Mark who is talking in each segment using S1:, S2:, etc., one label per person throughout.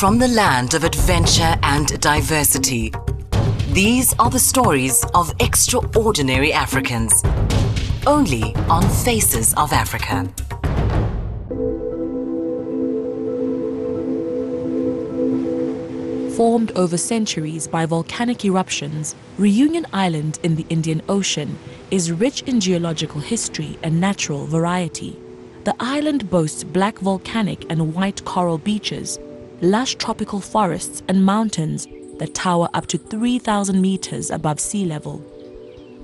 S1: from the land of adventure and diversity. These are the stories of extraordinary Africans. Only on Faces of Africa.
S2: Formed over centuries by volcanic eruptions, Reunion Island in the Indian Ocean is rich in geological history and natural variety. The island boasts black volcanic and white coral beaches, lush tropical forests, and mountains that tower up to 3,000 meters above sea level.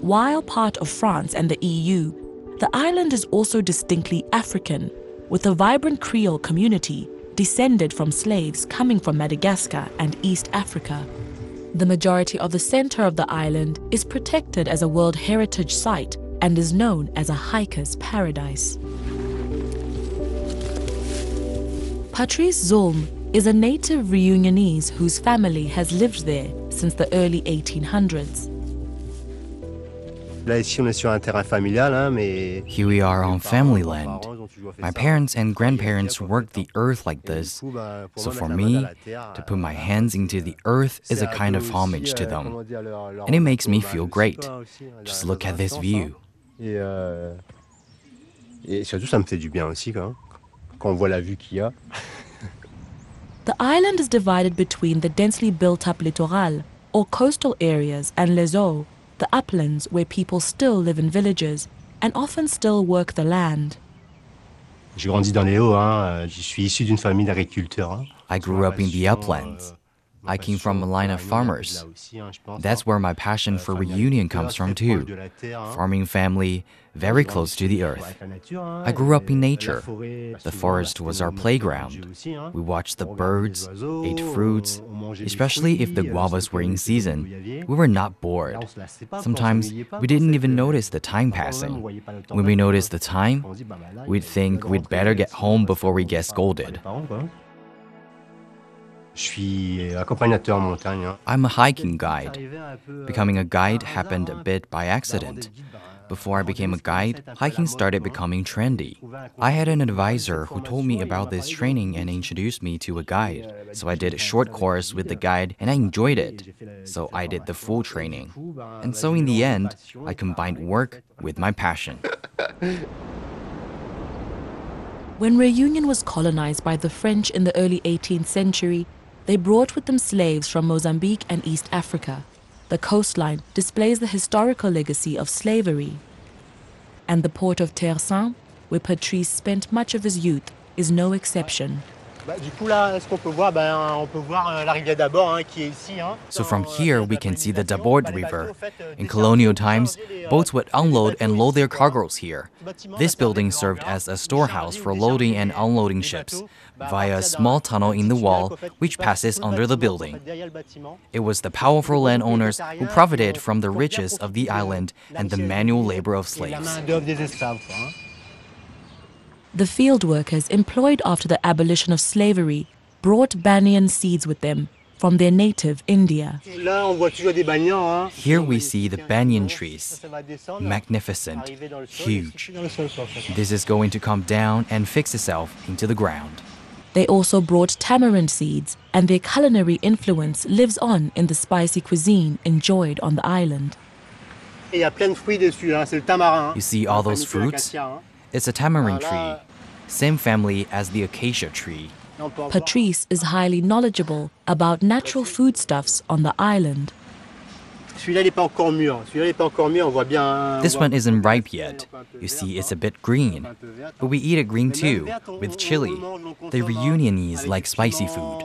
S2: While part of France and the EU, the island is also distinctly African, with a vibrant Creole community descended from slaves coming from Madagascar and East Africa. The majority of the center of the island is protected as a World Heritage Site and is known as a hiker's paradise. Patrice Zulme is a native Reunionese whose family has lived there since the early 1800s.
S3: Here we are on family land. My parents and grandparents worked the earth like this, so for me, to put my hands into the earth is a kind of homage to them. And it makes me feel great. Just look at this view.
S2: The island is divided between the densely built up littoral, or coastal areas, and les Hauts, the uplands where people still live in villages and often still work the land.
S3: I grew up in the uplands. I came from a line of farmers. That's where my passion for reunion comes from, too. Farming family, very close to the earth. I grew up in nature. The forest was our playground. We watched the birds, ate fruits, especially if the guavas were in season. We were not bored. Sometimes we didn't even notice the time passing. When we noticed the time, we'd think we'd better get home before we get scolded. I'm a hiking guide. Becoming a guide happened a bit by accident. Before I became a guide, hiking started becoming trendy. I had an advisor who told me about this training and introduced me to a guide. So I did a short course with the guide and I enjoyed it. So I did the full training. And so in the end, I combined work with my passion.
S2: When Reunion was colonized by the French in the early 18th century, they brought with them slaves from Mozambique and East Africa. The coastline displays the historical legacy of slavery. And the port of Terre Sainte, where Patrice spent much of his youth, is no exception.
S3: So from here, we can see the d'Abord River. In colonial times, boats would unload and load their cargoes here. This building served as a storehouse for loading and unloading ships via a small tunnel in the wall which passes under the building. It was the powerful landowners who profited from the riches of the island and the manual labor of slaves.
S2: The field workers employed after the abolition of slavery brought banyan seeds with them from their native India.
S3: Here we see the banyan trees. Magnificent, huge. This is going to come down and fix itself into the ground.
S2: They also brought tamarind seeds, and their culinary influence lives on in the spicy cuisine enjoyed on the island.
S3: You see all those fruits? It's a tamarind tree, same family as the acacia tree.
S2: Patrice is highly knowledgeable about natural foodstuffs on the island.
S3: This one isn't ripe yet. You see, it's a bit green. But we eat it green too, with chili. The Reunionese like spicy food.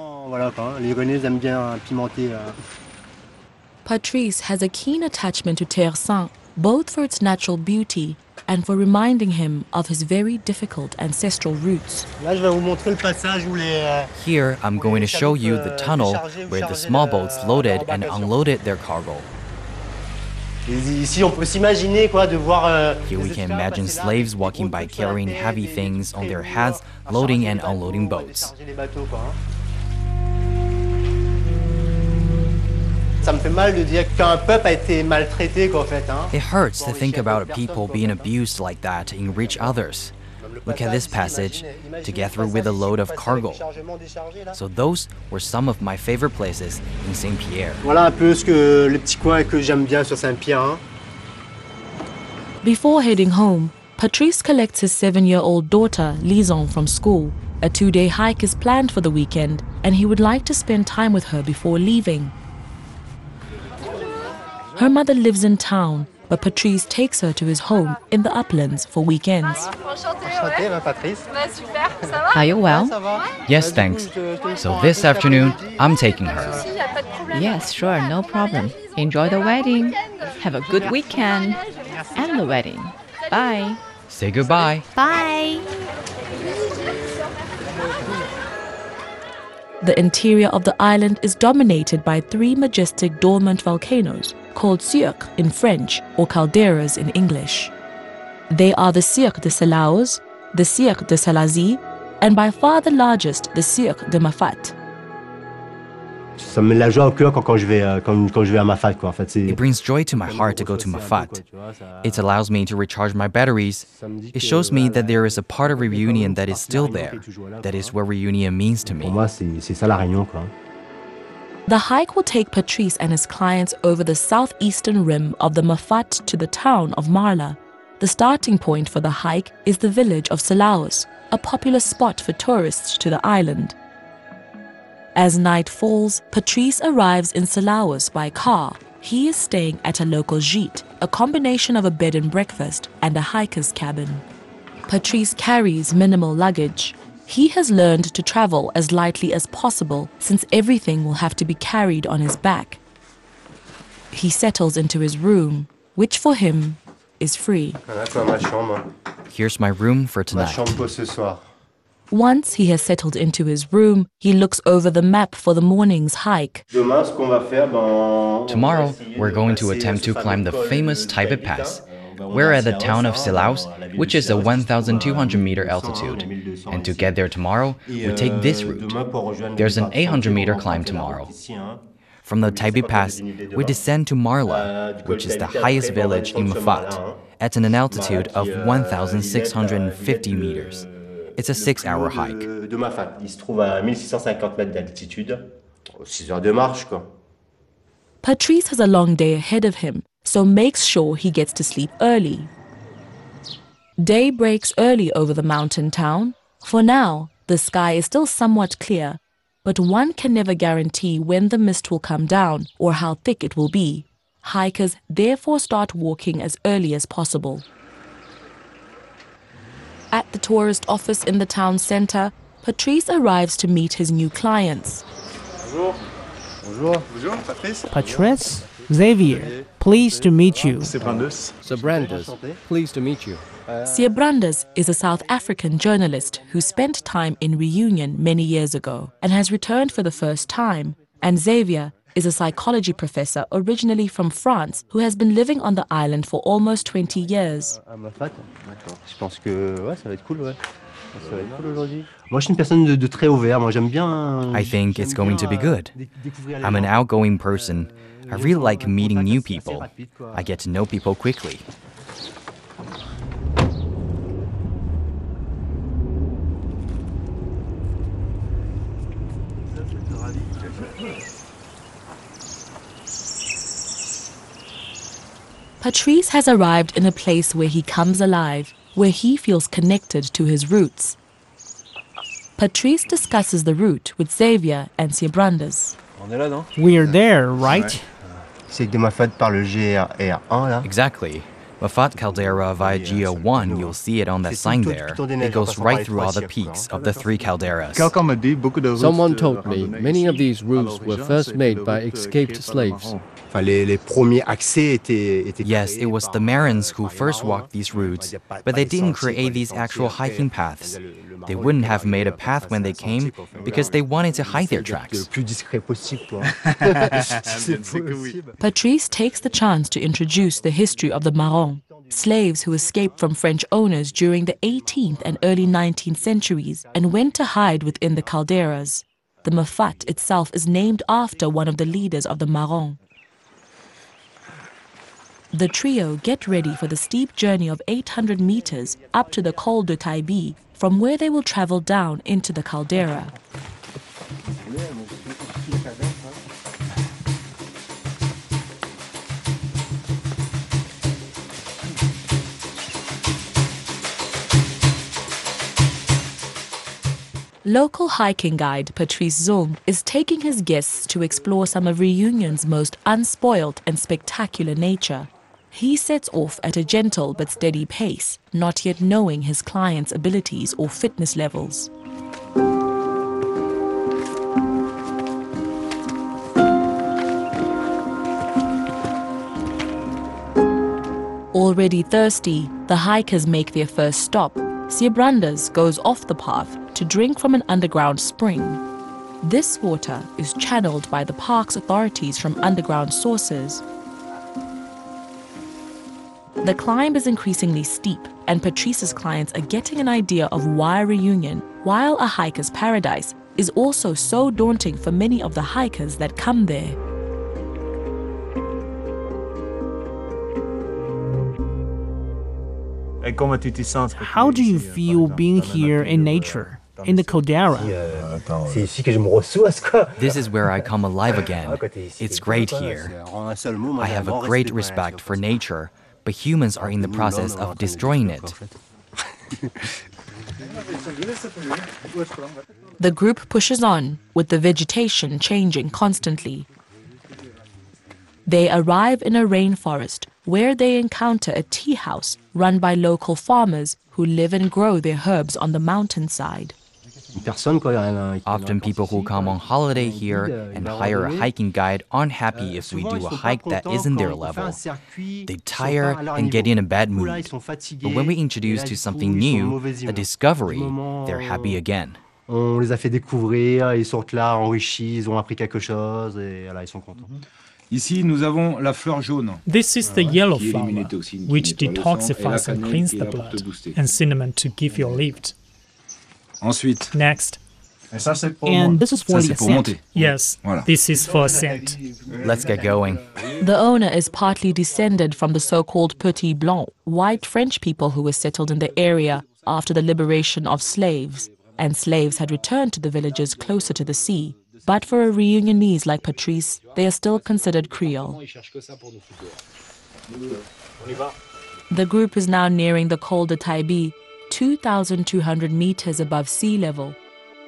S2: Patrice has a keen attachment to Terre Sainte, both for its natural beauty and for reminding him of his very difficult ancestral roots.
S3: Here, I'm going to show you the tunnel where the small boats loaded and unloaded their cargo. Here we can imagine slaves walking by carrying heavy things on their heads, loading and unloading boats. It hurts to think about people being abused like that and rich others. Look at this passage to get through with a load of cargo. So those were some of my favorite places in Saint Pierre.
S4: Voilà un peu ce que les petits coins que j'aime bien sur Saint-Pierre.
S2: Before heading home, Patrice collects his seven year old daughter, Lison, from school. A two day hike is planned for the weekend, and he would like to spend time with her before leaving. Her mother lives in town, but Patrice takes her to his home in the uplands for weekends.
S4: Enchanté, Patrice.
S5: Are you well?
S3: Yes, thanks. So this afternoon, I'm taking her.
S5: Yes, sure, no problem. Enjoy the wedding. Have a good weekend. And the wedding. Bye.
S3: Say goodbye.
S5: Bye.
S2: The interior of the island is dominated by three majestic dormant volcanoes called cirques in French or calderas in English. They are the Cirque de Cilaos, the Cirque de Salazie, and by far the largest, the Cirque de Mafate.
S4: Ça me met la joie au cœur quand, quand, je vais, euh, quand, quand je vais à Mafate. Quoi. En fait, c'est-
S3: It brings joy to my heart to go to Mafate. It allows me to recharge my batteries. It shows me that there is a part of reunion that is still there. That is what reunion means to
S4: Pour
S3: me.
S2: The hike will take Patrice and his clients over the southeastern rim of the Mafate to the town of Marla. The starting point for the hike is the village of Cilaos, a popular spot for tourists to the island. As night falls, Patrice arrives in Cilaos by car. He is staying at a local gîte, a combination of a bed and breakfast and a hiker's cabin. Patrice carries minimal luggage. He has learned to travel as lightly as possible since everything will have to be carried on his back. He settles into his room, which for him is free.
S4: Ah, voilà quoi, ma chambre.
S3: Here's my room for tonight.
S4: chambre pour ce soir.
S2: Once he has settled into his room, he looks over the map for the morning's hike.
S4: Demain, ce qu'on va faire, ben, on va
S3: Tomorrow, we're going to attempt to climb the famous
S4: de
S3: Taïbit
S4: Taïbit,
S3: Pass.
S4: Hein. On va
S3: We're at the town of
S4: hein,
S3: Cilaos,
S4: la ville
S3: which is a
S4: Cilaos,
S3: 1,200 meter altitude. And to get there tomorrow, we take this route.
S4: demain, pour rejoindre
S3: There's an 800 meter climb tomorrow.
S4: route ici, hein.
S3: From the Taïbit Pass, we descend to Marla, which is the highest village in Mafate, at an altitude of 1,650 meters. It's a six hour hike.
S4: De, de Mafate. Il se trouve à 1650 mètres d'altitude. 6 heures de marche, quoi.
S2: Patrice has a long day ahead of him, so makes sure he gets to sleep early. Day breaks early over the mountain town. For now, the sky is still somewhat clear, but one can never guarantee when the mist will come down or how thick it will be. Hikers therefore start walking as early as possible. At the tourist office in the town center, Patrice arrives to meet his new clients.
S4: Bonjour. Bonjour.
S6: Bonjour, Patrice. Patrice, Xavier, pleased to meet you.
S7: Sir Brandes, pleased to meet you.
S2: Siebrandes is a South African journalist who spent time in Reunion many years ago and has returned for the first time. And Xavier is a psychology professor originally from France who has been living on the island for almost 20 years.
S4: À Mafate D'accord. Je pense que ouais, ça va être cool, ouais. Ça va être cool aujourd'hui. Moi, je suis une personne de, de très ouvert. Moi, j'aime bien.
S3: I think it's going to be good.
S4: dé- découvrir les
S3: I'm an outgoing person. I really like meeting new
S4: Contact, c'est assez
S3: people. I get to know people quickly.
S2: Patrice has arrived in a place where he comes alive, where he feels connected to his roots. Patrice discusses the route with Xavier and Siebrandes.
S6: We're there, right?
S4: C'est que de Mafat par le GR1, là.
S3: Exactly. Mafate Caldera via GR1, you'll see it on that
S4: C'est
S3: sign there.
S4: tout en des
S3: It goes
S4: en passant par
S3: right through all the peaks of the three calderas.
S8: Quelqu'un m'a dit beaucoup de routes
S7: Someone told me many of these
S8: à
S7: routes were first made by escaped
S8: créées par les
S7: slaves.
S8: marrons.
S4: Enfin, les, les premiers accès étaient, étaient
S3: Yes, it was the Marrons who first walked these routes,
S4: Il y a pas-
S3: but they didn't create these actual hiking paths.
S4: le- le
S3: They wouldn't have made a path when they
S4: face à un sentier,
S3: came because they wanted to hide their tracks.
S4: Le plus discret possible, quoi.
S8: Bien sûr que oui.
S2: Patrice takes the chance to introduce the history of the Marrons, slaves who escaped from French owners during the 18th and early 19th centuries and went to hide within the calderas. The Mafate itself is named after one of the leaders of the Marrons. The trio get ready for the steep journey of 800 meters up to the Col de Taïbit, from where they will travel down into the caldera. Local hiking guide Patrice Zulme is taking his guests to explore some of Reunion's most unspoiled and spectacular nature. He sets off at a gentle but steady pace, not yet knowing his client's abilities or fitness levels. Already thirsty, the hikers make their first stop. Siebrandes goes off the path to drink from an underground spring. This water is channeled by the park's authorities from underground sources. The climb is increasingly steep, and Patrice's clients are getting an idea of why Reunion, while a hiker's paradise, is also so daunting for many of the hikers that come there.
S6: How do you feel being here in nature, in the caldera?
S3: This is where I come alive again. It's great here. I have a great respect for nature, but humans are in the process of destroying it.
S2: The group pushes on, with the vegetation changing constantly. They arrive in a rainforest where they encounter a tea house run by local farmers who live and grow their herbs on the mountainside.
S3: Often people who come on holiday here and hire a hiking guide aren't happy if we do a hike that isn't their level. They tire and get in a bad mood. But when we introduce to something new, a discovery, they're happy again.
S4: On les a fait découvrir, ils sortent là enrichis, ils ont appris quelque chose et voilà, ils sont contents.
S9: Ici, nous avons la fleur jaune.
S10: This is the yellow flower, which detoxifies and cleans the blood, and cinnamon to give you a lift.
S9: Ensuite.
S10: Next.
S6: And this is for the ascent.
S10: Yes, this is for ascent.
S3: Let's get going.
S2: The owner is partly descended from the so-called Petit Blanc, white French people who were settled in the area after the liberation of slaves, and slaves had returned to the villages closer to the sea. But for a reunionese like Patrice, they are still considered Creole. The group is now nearing the Col de Taïbit, 2,200 meters above sea level,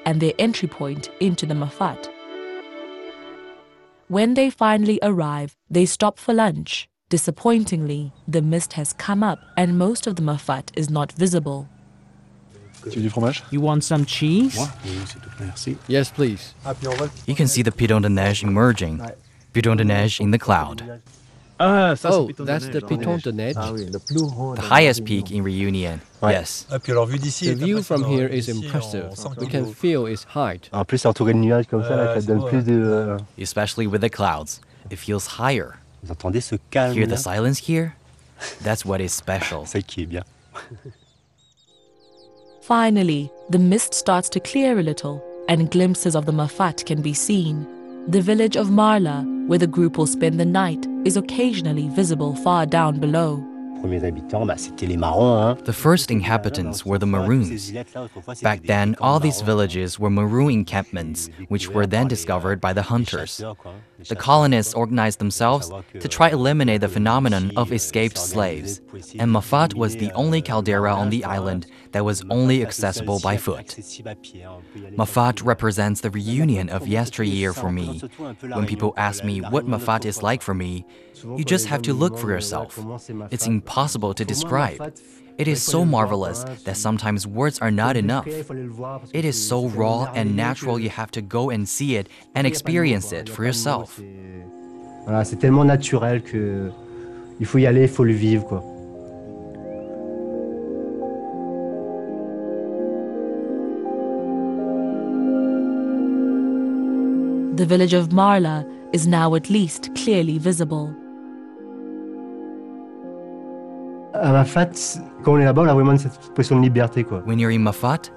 S2: and their entry point into the Mafate. When they finally arrive, they stop for lunch. Disappointingly, the mist has come up and most of the Mafate is not visible.
S6: You want some cheese?
S7: Yes, please.
S3: You can see the Piton des Neiges emerging. Piton des Neiges in the cloud.
S7: Oh, that's the Piton des Neiges.
S3: Ah the highest peak in Reunion. Yes.
S7: Ah, the view from here is impressive. We can feel its height.
S4: En plus, entouré de nuages comme ça, là, ça donne plus de. euh,
S3: Especially with the clouds. It feels higher.
S4: Vous entendez ce calme
S3: Hear the silence here? That's what is special.
S4: C'est qui est bien.
S2: Finally, the mist starts to clear a little, and glimpses of the Mafate can be seen. The village of Marla, where the group will spend the night, is occasionally visible far down below.
S3: The first inhabitants were the Maroons. Back then, all these villages were Maroon encampments, which were then discovered by the hunters. The colonists organized themselves to try eliminate the phenomenon of escaped slaves, and Mafate was the only caldera on the island that was only accessible by foot. Mafate represents the reunion of yesteryear for me. When people ask me what Mafate is like for me, you just have to look for yourself. It's impossible to describe. It is so marvelous that sometimes words are not enough. It is so raw and natural you have to go and see it and experience it for yourself.
S4: Voilà, c'est tellement naturel que il faut y aller, il faut le vivre quoi.
S2: The village of Marla is now at least clearly visible.
S4: À Mafate, quand on est là-bas, on a vraiment cette impression de liberté quoi.
S3: When you're in Mafate,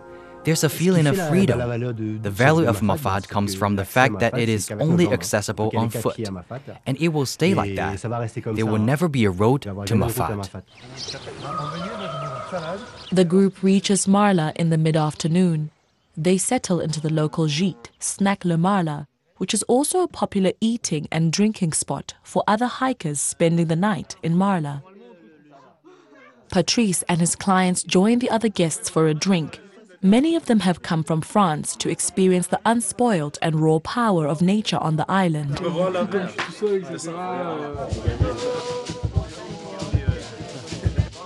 S3: There's a feeling of freedom. The value of Mafate comes from the fact that it is only accessible on foot, and it will stay like that. There will never be a road to Mafate.
S2: The group reaches Marla in the mid afternoon. They settle into the local gîte, Snack Le Marla, which is also a popular eating and drinking spot for other hikers spending the night in Marla. Patrice and his clients join the other guests for a drink. Many of them have come from France to experience the unspoiled and raw power of nature on the island.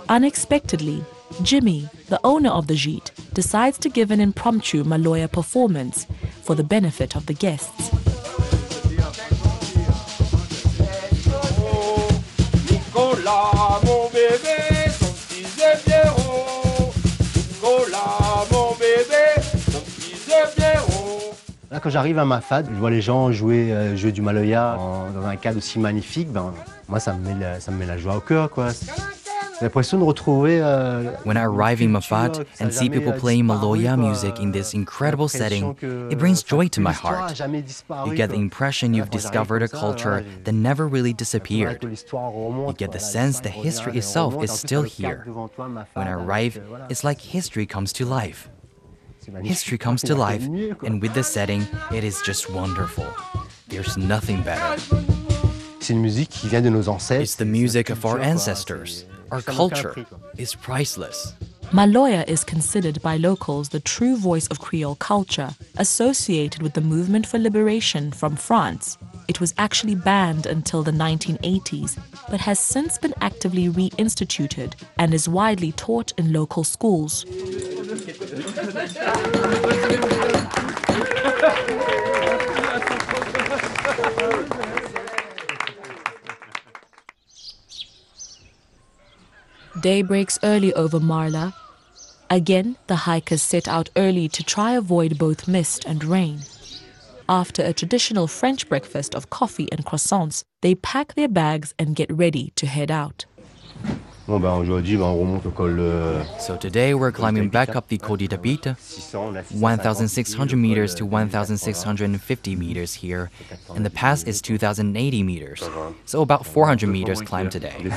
S2: Unexpectedly, Jimmy, the owner of the gîte, decides to give an impromptu Maloya performance for the benefit of the guests.
S4: Là, quand j'arrive à Mafate, je vois les gens jouer, euh, jouer du Maloya en- dans un cadre aussi magnifique. Ben, moi, ça me, met la, ça me met la joie au cœur. quoi. J'ai l'impression de retrouver. euh,
S3: When I arrive in Mafate and see people playing Maloya music in this incredible setting, it brings joy to my heart. You get the impression you've discovered a culture that never really disappeared. You get the sense that history itself is still here. When I arrive, euh, it's like history comes to life. History comes to life, and with the setting, it is just wonderful. There's nothing better.
S4: C'est une musique qui vient de nos ancêtres.
S3: It's the music of our ancestors. Our culture is priceless.
S2: Maloya is considered by locals the true voice of Creole culture, associated with the movement for liberation from France. It was actually banned until the 1980s, but has since been actively reinstituted and is widely taught in local schools. Day breaks early over Marla. Again, the hikers set out early to try avoid both mist and rain. After a traditional French breakfast of coffee and croissants, they pack their bags and get ready to head out.
S4: Bon, ben, aujourd'hui, ben, on remonte au col. euh,
S3: So today we're climbing back up the Col d'Itabita, 1,600 meters to 1,650 meters here, and the pass is 2,080 meters. So about 400 meters climbed today.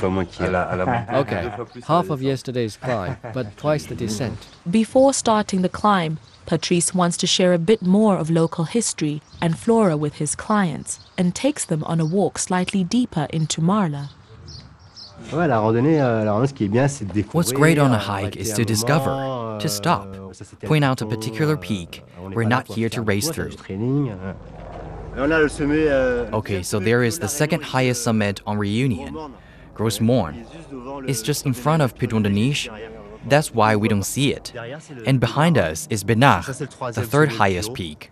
S7: Okay, half of yesterday's climb, but twice the descent.
S2: Before starting the climb, Patrice wants to share a bit more of local history and flora with his clients and takes them on a walk slightly deeper into Marla.
S3: What's great on a hike is to discover, to
S4: euh,
S3: stop,
S4: c'est tel
S3: point out a particular
S4: euh,
S3: peak. We're not here to race through.
S4: du training, euh. Et on a le sommet. euh,
S3: Okay, so there is the second highest summit on Reunion, Gros Morne. It's just in front of Piton des Neiges. That's why we don't see it. And behind us is Bénare, the third highest peak.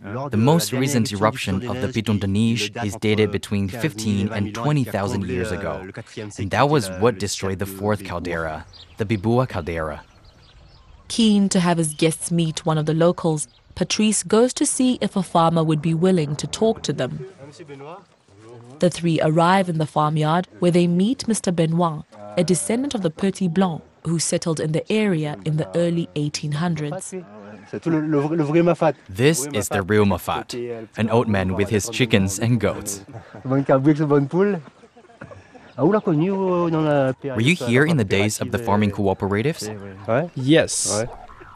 S3: The most recent eruption of the Piton des Neiges is dated between 15 and 20,000 years ago. And that was what destroyed the fourth caldera, the Bébour caldera.
S2: Keen to have his guests meet one of the locals, Patrice goes to see if a farmer would be willing to talk to them. The three arrive in the farmyard where they meet Mr. Benoit, a descendant of the Petit Blanc who settled in the area in the early 1800s.
S4: C'est tout le, le vrai- le vrai Mafate.
S3: This is the real Mafate, an old man with his chickens and goats.
S4: Bonne cabouille, bonne poule. Ah, où l'a connu euh, dans la
S3: Were you here in the days of the farming cooperatives?
S6: Yes.
S4: Ouais.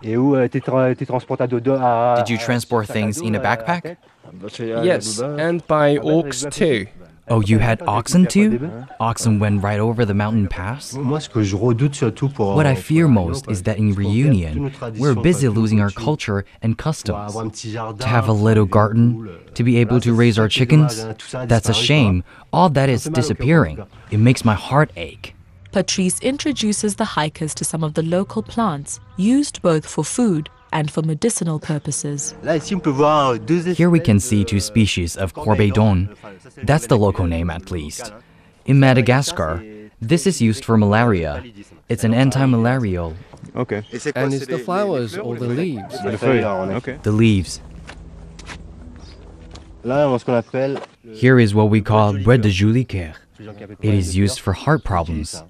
S4: Et où euh, t'es tra- t'es transporté à dodo à.
S3: Did you transport things in a backpack?
S6: Yes, and by ox too.
S3: Oh, you had oxen too? Oxen went right over the mountain pass?
S4: Moi, ce que je redoute surtout pour.
S3: What I fear most is that in reunion, we're busy losing our culture and customs. To have a little garden, to be able to raise our chickens, that's a shame. All that is disappearing. It makes my heart ache.
S2: Patrice introduces the hikers to some of the local plants used both for food and for medicinal purposes.
S4: Là, ici, on peut voir deux
S3: Here we can see two species of Corbeidon. That's the local name at least. In Madagascar, this is used for malaria. It's an anti-malarial.
S9: Ok.
S7: And it's the flowers or the leaves?
S9: Les feuilles. Ok.
S3: The leaves.
S4: Là, on a ce qu'on appelle.
S3: Here is what we call bread de Jolicoeur. It is used for heart problems.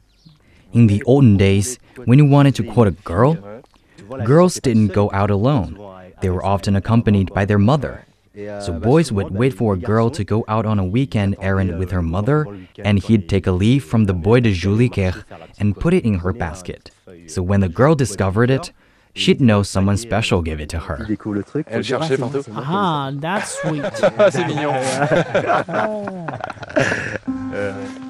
S3: In the olden days, when you wanted to quote a girl, Girls didn't go out alone. They were often accompanied by their mother. So boys would wait for a girl to go out on a weekend errand with her mother, and he'd take a leaf from the bois de Jolicoeur and put it in her basket. So when the girl discovered it, she'd know someone special gave it to her.
S11: Elle cherchait partout.
S6: Ah, that's sweet.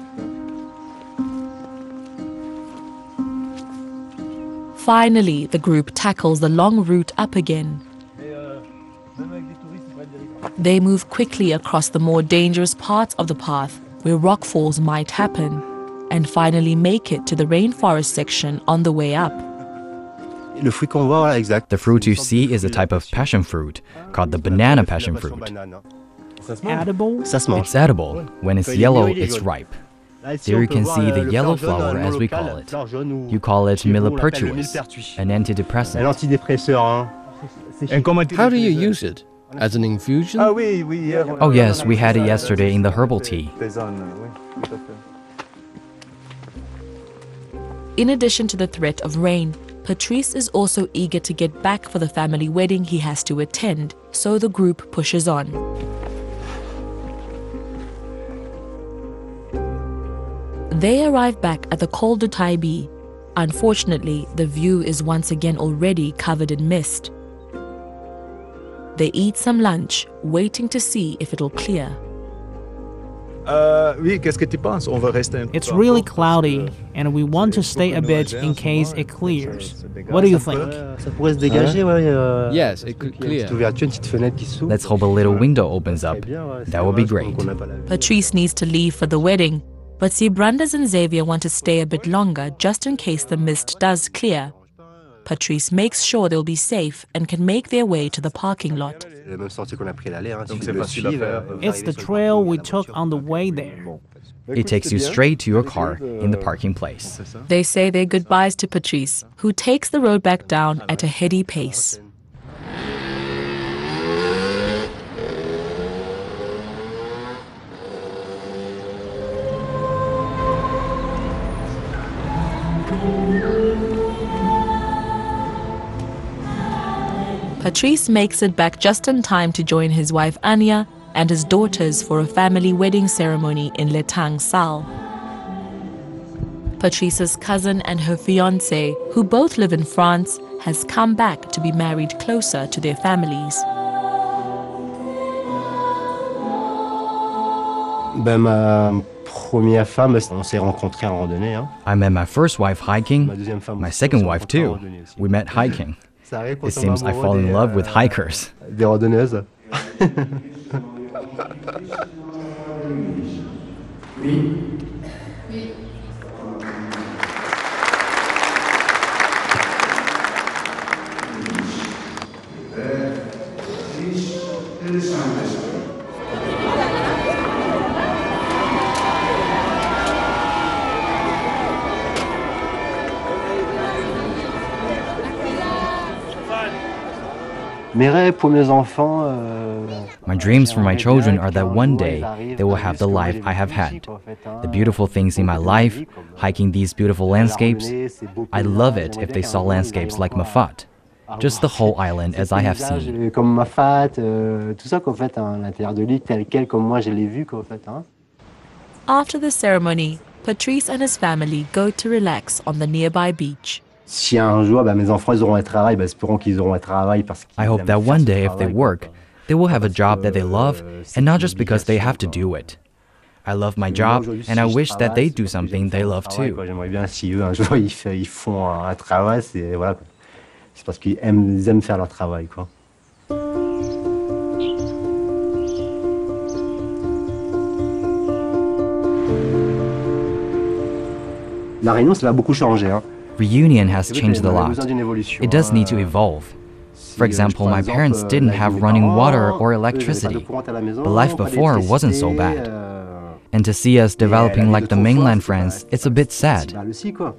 S2: Finally, the group tackles the long route up again. They move quickly across the more dangerous parts of the path where rockfalls might happen and finally make it to the rainforest section on the way up.
S4: Le fruit qu'on voit, voilà, exact.
S3: The fruit you see is a type of passion fruit called the banana passion fruit.
S6: Edible?
S4: Ça se mange.
S3: It's edible. When it's yellow, it's ripe. There you can see the yellow flower, as we call it. You call it millepertuis, an
S4: Un
S3: antidepressant.
S4: antidépresseur.
S7: How do you use it? As an infusion?
S3: Oh, yes, we had it yesterday in the herbal tea.
S2: In addition to the threat of rain, Patrice is also eager to get back for the family wedding he has to attend, so the group pushes on. They arrive back at the Col de Taïbit. Unfortunately, the view is once again already covered in mist. They eat some lunch, waiting to see if it'll clear.
S6: It's really cloudy, and we want to stay a bit in case it clears. What do you think?
S4: Ça pourrait se dégager, ouais. euh,
S7: Yes, it could clear.
S4: ouverture, une petite fenêtre qui s'ouvre.
S3: Let's hope a little window opens up. Eh that would be great.
S2: Patrice needs to leave for the wedding, but Brandas and Xavier want to stay a bit longer just in case the mist does clear. Patrice makes sure they'll be safe and can make their way to the parking lot.
S4: C'est la même sortie qu'on a pris l'aller. Hein.
S11: Donc
S4: Si
S11: c'est
S4: vous le
S11: facile à
S4: suivez,
S11: faire.
S4: euh, vous
S6: It's the trail we took on the way there.
S3: It takes you straight to your car in the parking place.
S2: They say their goodbyes to Patrice, who takes the road back down at a heady pace. Patrice makes it back just in time to join his wife Anya and his daughters for a family wedding ceremony in L'Étang-Salé. Patrice's cousin and her fiance, who both live in France, has come back to be married closer to their families.
S4: Ben, ma première femme, on s'est rencontrés en randonnée.
S3: I met my first wife hiking,
S4: Ma deuxième femme
S3: my second wife too. We met hiking.
S4: Ça arrive qu'on
S3: It seems I fall in love with hikers.
S4: Des randonneuses. Euh,
S3: my dreams for my children are that one day they will have the life I have had. The beautiful things in my life, hiking these beautiful landscapes. I'd love it if they saw landscapes like Mafate. Just the whole island as I have seen.
S4: Euh, Comme Mafate, euh, tout ça qu'en fait, hein, l'intérieur de l'île tel quel comme moi je l'ai vu qu'en fait. Hein.
S2: After the ceremony, Patrice and his family go to relax on the nearby beach.
S4: Si un jour bah, mes enfants ils auront un travail, bah, espérons qu'ils auront un travail parce qu'ils
S3: I hope that one day, if they work, they will have a job that they love and not just because they have to do it. I love my job and I wish that they do something they love too.
S4: J'aimerais bien si eux un jour ils, ils font un, travail, c'est voilà, c'est parce qu'ils aiment, ils aiment faire leur travail. Quoi. La Réunion, ça va beaucoup changer. Hein.
S3: Reunion has changed a lot.
S4: besoin d'une évolution,
S3: It does need to evolve. For
S4: euh,
S3: example, my parents
S4: euh,
S3: didn't have running water or
S4: ils avaient pas de
S3: electricity.
S4: courant à la maison,
S3: But life before wasn't so bad.
S4: euh,
S3: And to see us developing like the mainland France, it's a bit sad.
S4: si mal aussi, quoi.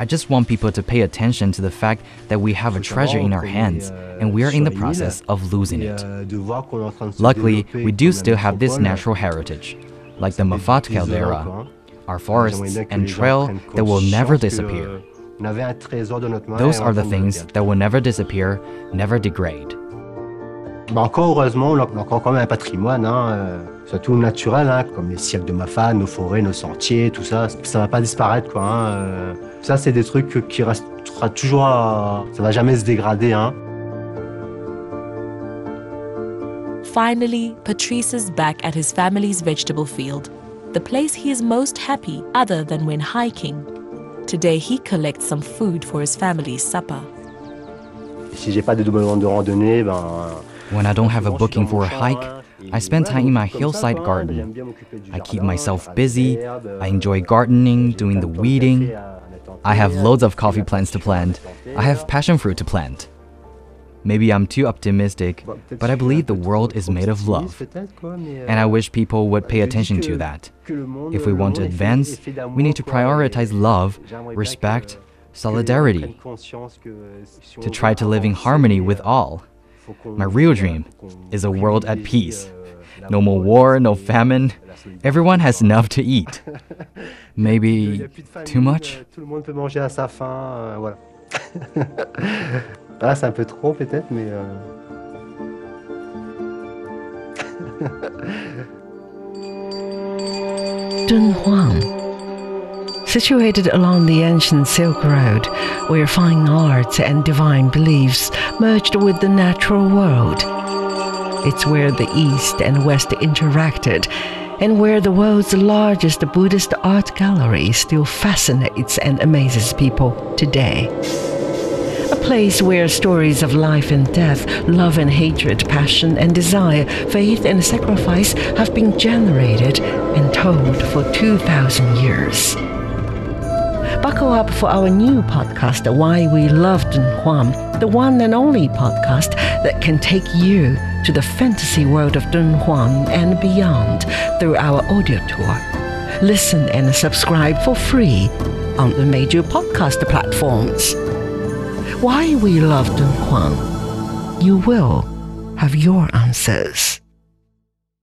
S3: I just want people to pay attention to the fact that we have a treasure in our hands and we are in the process of losing it.
S4: de voir qu'on est en train de se
S3: Luckily, we do still have this natural heritage, like the
S4: Mafate
S3: caldera, our forests and trail that will never disappear. Those are the things that will never disappear, never degrade.
S4: encore heureusement, on a encore quand même un patrimoine, hein, euh, surtout naturel, hein, comme les siècles de Mafate, nos forêts, nos sentiers, tout ça, ça va pas disparaître. Quoi, hein, euh, ça, c'est des trucs qui restera toujours, à, ça va jamais se dégrader. Hein.
S2: Finally, Patrice is back at his family's vegetable field, the place he is most happy other than when hiking. Today he collects some food for his family's supper.
S4: Si j'ai pas de doublement de randonnée, ben
S3: when I don't have a booking for a hike, I spend time in my hillside garden. I keep myself busy. I enjoy gardening, doing the weeding. I have loads of coffee plants to plant. I have passion fruit to plant. Maybe I'm too optimistic, but I believe the world is made of love. And I wish people would pay attention to that. If we want to advance, we need to prioritize love, respect, solidarity, to try to live in harmony with all. My real dream is a world at peace. No more war, no famine. Everyone has enough to eat. Maybe too much?
S4: Ah, c'est un peu trop peut-être, mais. Euh...
S12: Dunhuang Situated along the ancient Silk Road, where fine arts and divine beliefs merged with the natural world. It's where the East and West interacted, and where the world's largest Buddhist art gallery still fascinates and amazes people today. A place where stories of life and death, love and hatred, passion and desire, faith and sacrifice have been generated and told for 2,000 years. Buckle up for our new podcast, Why We Love Dunhuang, the one and only podcast that can take you to the fantasy world of Dunhuang and beyond through our audio tour. Listen and subscribe for free on the major podcast platforms. Why We Love Dunhuang. You will have your answers.